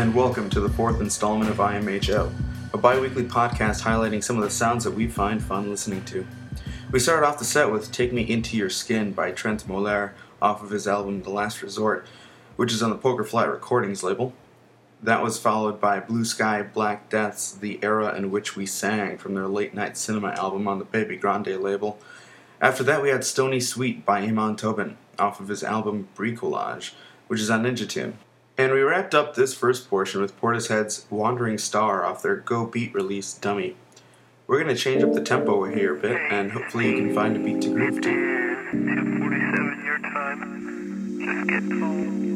and welcome to the fourth installment of IMHO, a bi weekly podcast highlighting some of the sounds that we find fun listening to. We started off the set with Take Me Into Your Skin by Trent Moller off of his album The Last Resort, which is on the Poker Flat Recordings label. That was followed by Blue Sky Black Death's The Era in Which We Sang from their Late Night Cinema album on the Baby Grande label. After that, we had Stoney Street by Amon Tobin off of his album Bricolage, which is on Ninja Tune. And we wrapped up this first portion with Portishead's Wandering Star off their Go Beat release Dummy. We're going to change up the tempo here a bit, and hopefully you can find a beat to groove to. 247 your time. Just get home.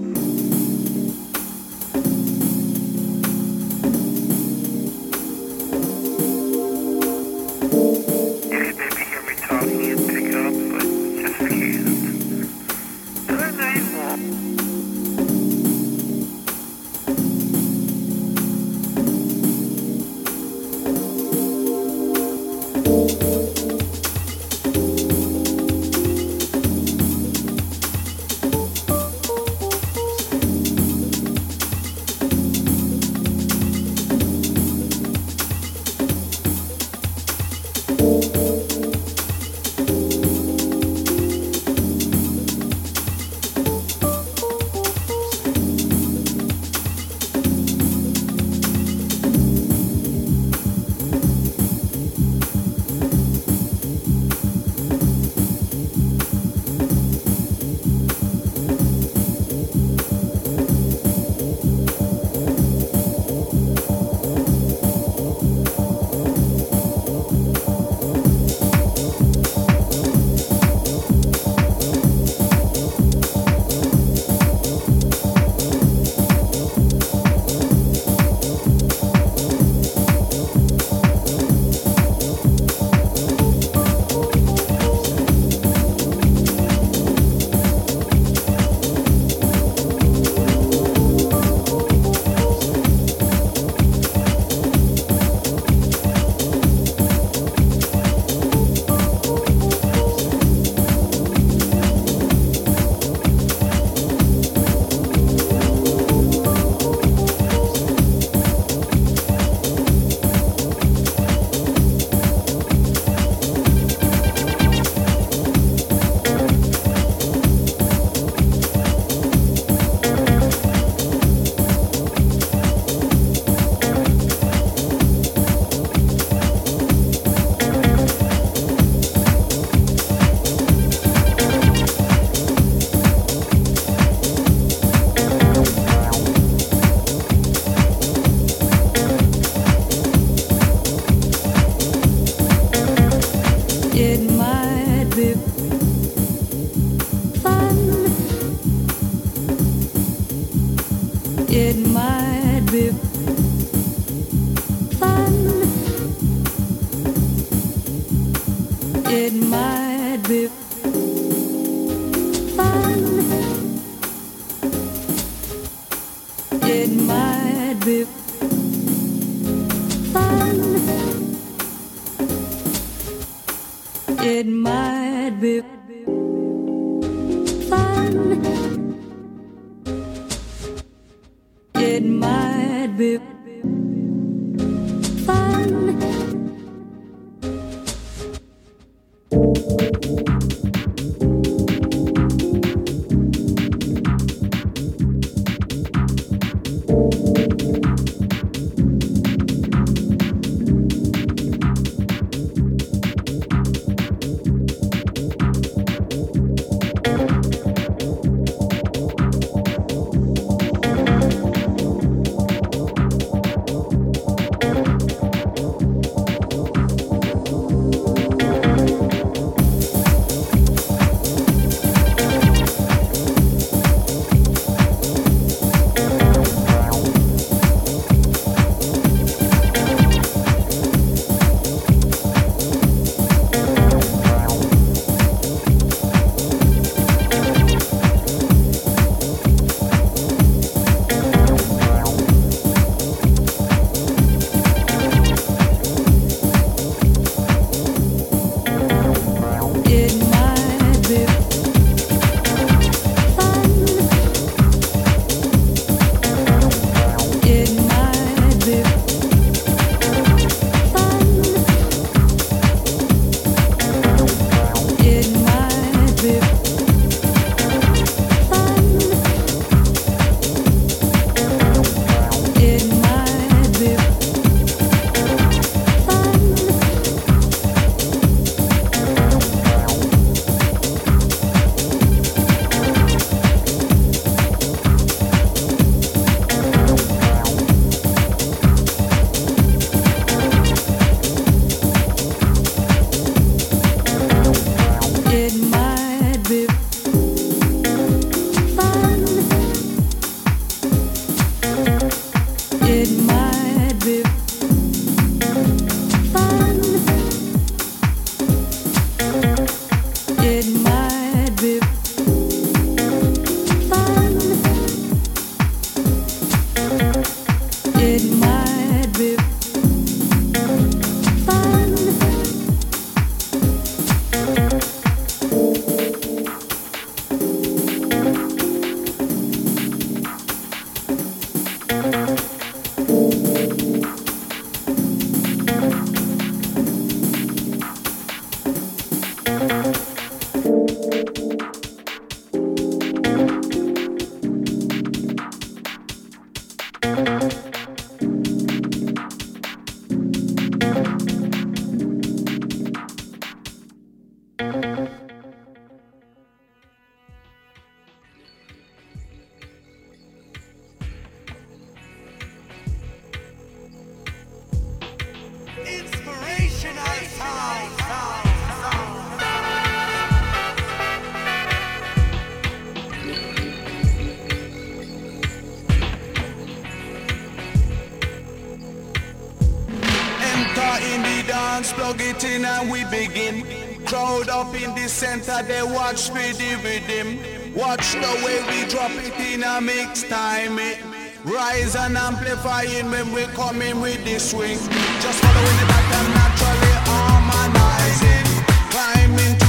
Center, they watch me with him. Watch the way we drop it in a mix time. It rise and amplifying when we come in with the swing. Just following the and naturally harmonizing. Climb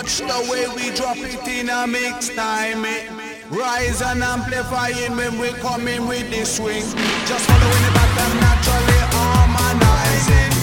Watch the way we drop it in a mix time. It. Rise and amplify it when we coming with the swing. Just following the pattern naturally harmonizing.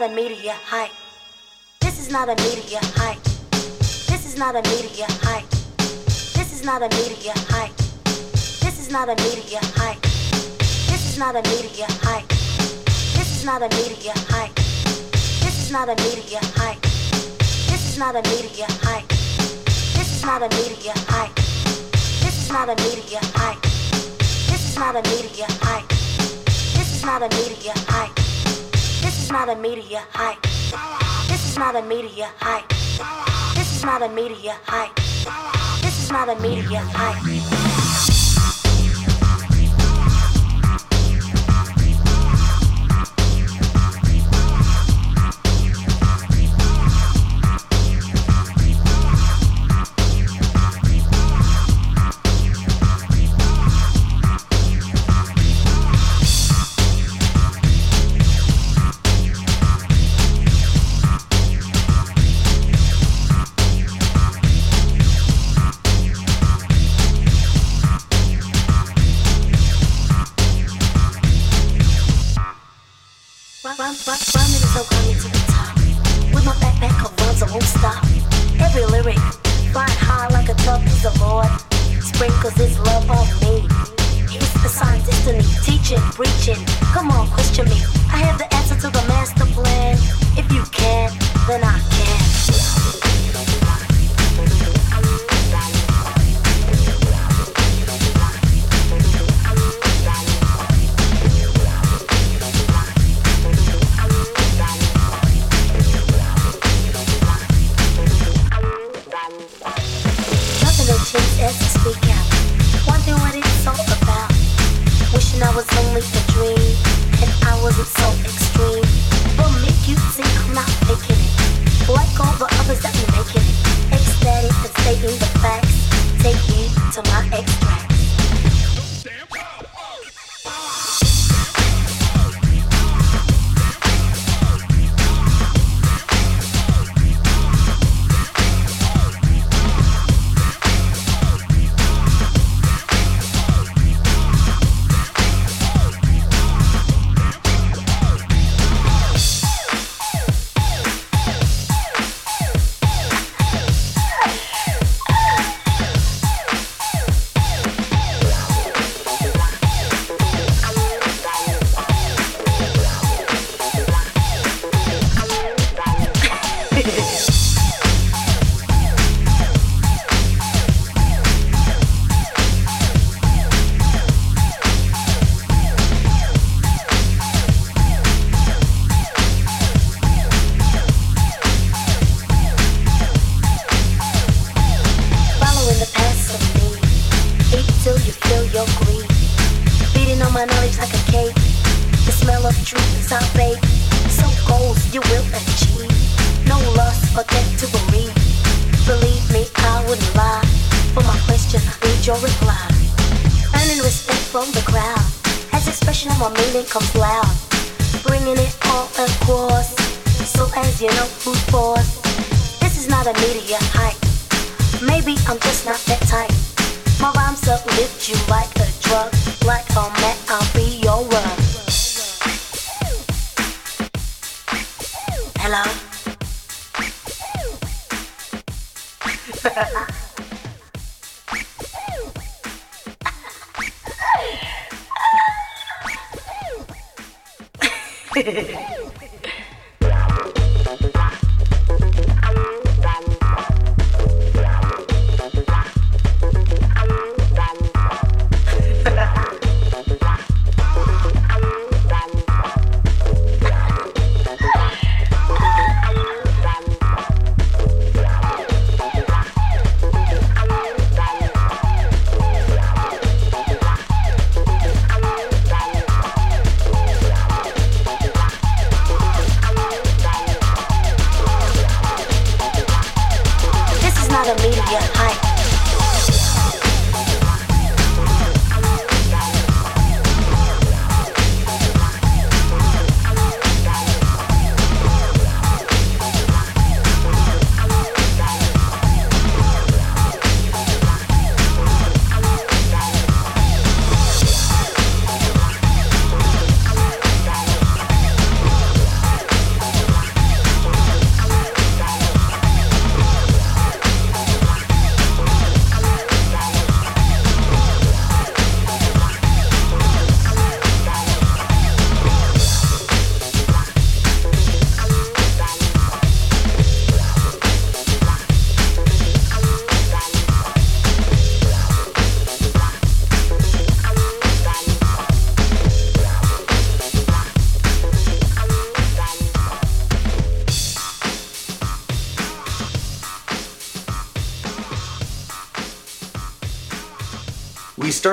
not a media hype. This is not a media hype. This is not a media hype. This is not a media hype. This is not a media hype. This is not a media hype. This is not a media hype. This is not a media hype. This is not a media hype. This is not a media hype. This is not a media hype. This is not a media hype. This is not a media hype not a media hype. This is not a media hype. This is not a media hype. This is not a media hype. へへ。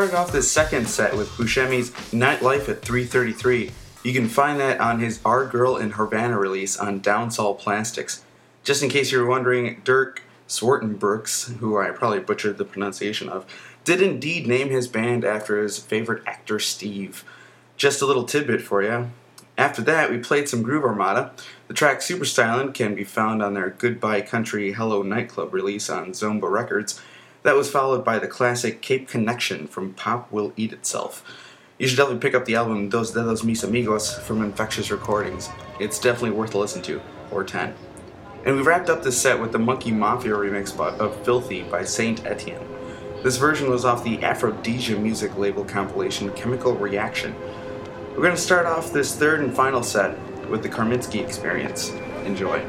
Started off this second set with Buscemi's Nightlife at 333. You can find that on his Our Girl in Havana release on Downsall Plastics. Just in case you were wondering, Dirk Swartenbroekx, who I probably butchered the pronunciation of, did indeed name his band after his favorite actor Steve. Just a little tidbit for you. After that, we played some Groove Armada. The track Super Stylin' can be found on their Goodbye Country Hello Nightclub release on Zomba Records. That was followed by the classic Cape Connection from Pop Will Eat Itself. You should definitely pick up the album Dos Dedos Mis Amigos from Infectious Recordings. It's definitely worth a listen to, or 10. And we wrapped up this set with the Monkey Mafia remix of Filthy by Saint Etienne. This version was off the Aphrodisia music label compilation Chemical Reaction. We're going to start off this third and final set with the Karminsky Experience. Enjoy.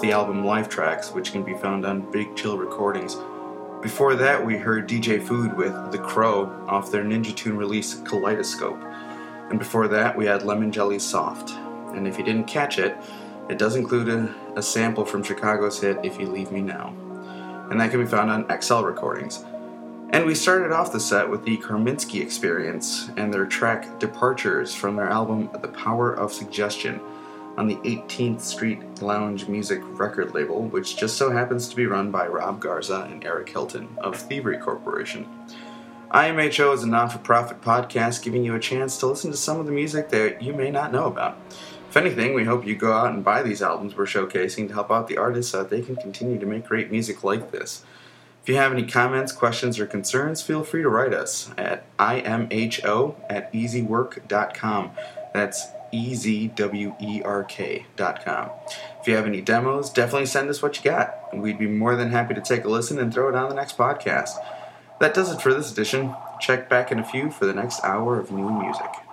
The album Life Tracks, which can be found on Big Chill Recordings. Before that, we heard DJ Food with The Crow off their Ninja Tune release Kaleidoscope. And before that, we had Lemon Jelly Soft. And if you didn't catch it, it does include a, a sample from Chicago's hit If You Leave Me Now. And that can be found on XL Recordings. And we started off the set with the Karminsky Experience and their track Departures from their album The Power of Suggestion on the 18th Street Lounge Music record label, which just so happens to be run by Rob Garza and Eric Hilton of Thievery Corporation. IMHO is a non for profit podcast giving you a chance to listen to some of the music that you may not know about. If anything, we hope you go out and buy these albums we're showcasing to help out the artists so that they can continue to make great music like this. If you have any comments, questions, or concerns, feel free to write us at imho at ezwerk.com. That's E-Z-W-E-R-K.com. If you have any demos, definitely send us what you got. and We'd be more than happy to take a listen and throw it on the next podcast. That does it for this edition. Check back in a few for the next hour of new music.